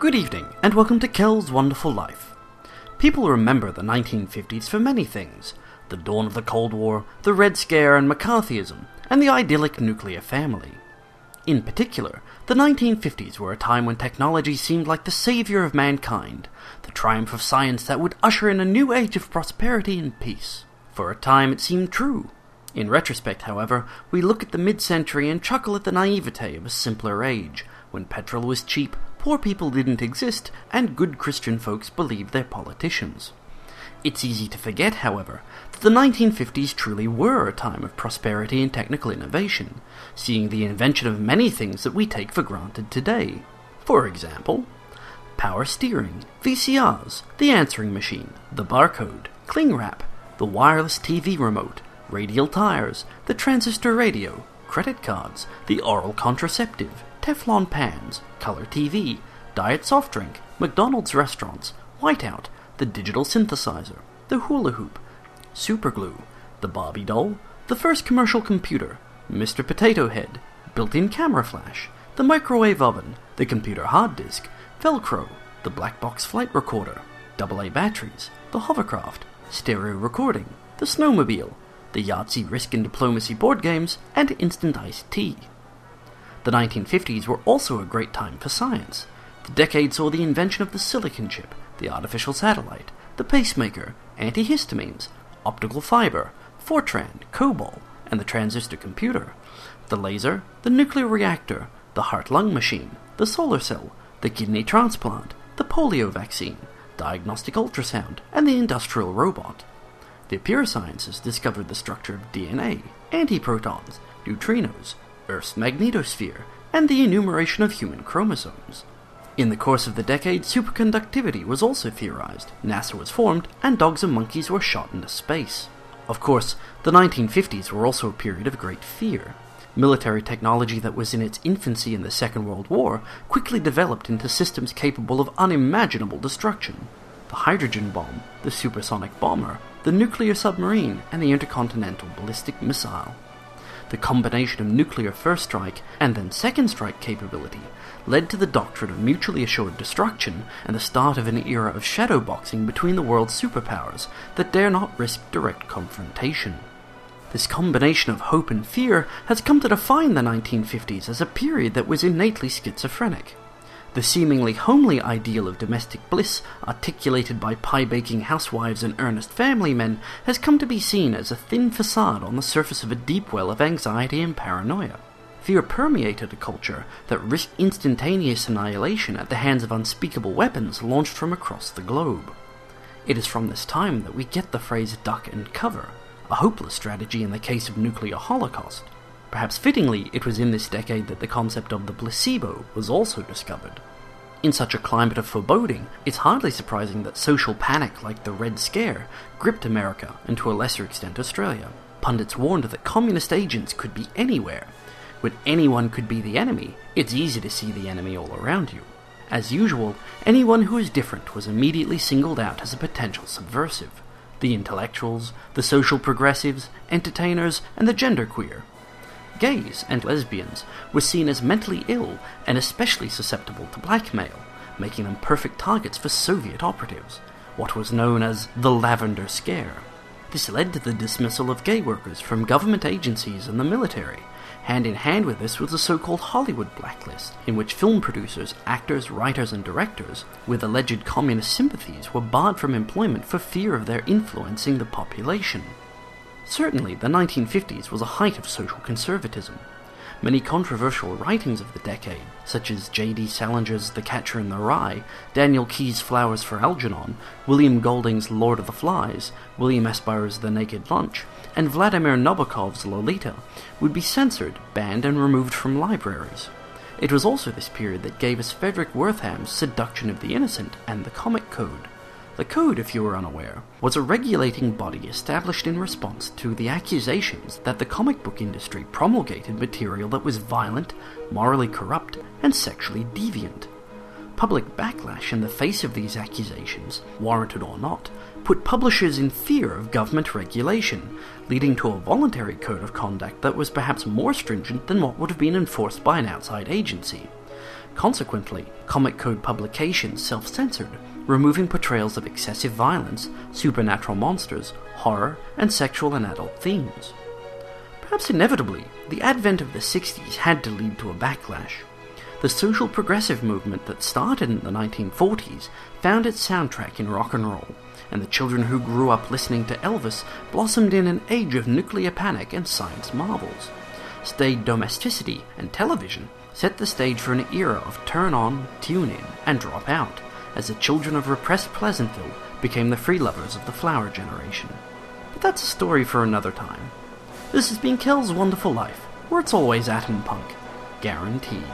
Good evening, and welcome to Kell's Wonderful Life. People remember the 1950s for many things the dawn of the Cold War, the Red Scare and McCarthyism, and the idyllic nuclear family. In particular, the 1950s were a time when technology seemed like the savior of mankind, the triumph of science that would usher in a new age of prosperity and peace. For a time it seemed true. In retrospect, however, we look at the mid century and chuckle at the naivete of a simpler age, when petrol was cheap, poor people didn't exist, and good Christian folks believed their politicians. It's easy to forget, however, that the 1950s truly were a time of prosperity and technical innovation, seeing the invention of many things that we take for granted today. For example, power steering, VCRs, the answering machine, the barcode, cling wrap, the wireless TV remote, radial tires, the transistor radio, credit cards, the oral contraceptive, Teflon pans, color TV, diet soft drink, McDonald's restaurants, whiteout, the digital synthesizer, the hula hoop, superglue, the Barbie doll, the first commercial computer, Mr. Potato Head, built-in camera flash, the microwave oven, the computer hard disk, Velcro, the black box flight recorder, AA batteries, the hovercraft, stereo recording, the snowmobile, the Yahtzee Risk and Diplomacy board games, and instant iced tea. The 1950s were also a great time for science. The decade saw the invention of the silicon chip, the artificial satellite, the pacemaker, antihistamines, optical fiber, Fortran, COBOL, and the transistor computer, the laser, the nuclear reactor, the heart-lung machine, the solar cell, the kidney transplant, the polio vaccine, diagnostic ultrasound, and the industrial robot. The pure sciences discovered the structure of DNA, antiprotons, neutrinos, Earth's magnetosphere, and the enumeration of human chromosomes. In the course of the decade, superconductivity was also theorized, NASA was formed, and dogs and monkeys were shot into space. Of course, the 1950s were also a period of great fear. Military technology that was in its infancy in the Second World War quickly developed into systems capable of unimaginable destruction. The hydrogen bomb, the supersonic bomber, the nuclear submarine, and the intercontinental ballistic missile. The combination of nuclear first strike and then second strike capability led to the doctrine of mutually assured destruction and the start of an era of shadowboxing between the world's superpowers that dare not risk direct confrontation. This combination of hope and fear has come to define the 1950s as a period that was innately schizophrenic. The seemingly homely ideal of domestic bliss, articulated by pie baking housewives and earnest family men, has come to be seen as a thin facade on the surface of a deep well of anxiety and paranoia. Fear permeated a culture that risked instantaneous annihilation at the hands of unspeakable weapons launched from across the globe. It is from this time that we get the phrase duck and cover, a hopeless strategy in the case of nuclear holocaust. Perhaps fittingly, it was in this decade that the concept of the placebo was also discovered. In such a climate of foreboding, it's hardly surprising that social panic like the Red Scare gripped America and to a lesser extent Australia. Pundits warned that communist agents could be anywhere. When anyone could be the enemy, it's easy to see the enemy all around you. As usual, anyone who is different was immediately singled out as a potential subversive. The intellectuals, the social progressives, entertainers, and the genderqueer gays and lesbians were seen as mentally ill and especially susceptible to blackmail, making them perfect targets for Soviet operatives, what was known as the Lavender Scare. This led to the dismissal of gay workers from government agencies and the military. Hand in hand with this was the so called Hollywood blacklist, in which film producers, actors, writers, and directors with alleged communist sympathies were barred from employment for fear of their influencing the population. Certainly, the 1950s was a height of social conservatism. Many controversial writings of the decade, such as J.D. Salinger's The Catcher in the Rye, Daniel Keyes' Flowers for Algernon, William Golding's Lord of the Flies, William Esquires' The Naked Lunch, and Vladimir Nabokov's Lolita, would be censored, banned, and removed from libraries. It was also this period that gave us Fredric Wertham's Seduction of the Innocent and the Comic Code. The Code, if you were unaware, was a regulating body established in response to the accusations that the comic book industry promulgated material that was violent, morally corrupt, and sexually deviant. Public backlash in the face of these accusations, warranted or not, put publishers in fear of government regulation, leading to a voluntary code of conduct that was perhaps more stringent than what would have been enforced by an outside agency. Consequently, Comic Code publications self censored, removing portrayals of excessive violence, supernatural monsters, horror, and sexual and adult themes. Perhaps inevitably, the advent of the 60s had to lead to a backlash. The social progressive movement that started in the 1940s found its soundtrack in rock and roll, and the children who grew up listening to Elvis blossomed in an age of nuclear panic and science marvels. Staid domesticity and television set the stage for an era of turn on, tune in, and drop out, as the children of repressed Pleasantville became the free lovers of the flower generation. But that's a story for another time. This has been Kell's Wonderful Life, where it's always atom punk. Guaranteed.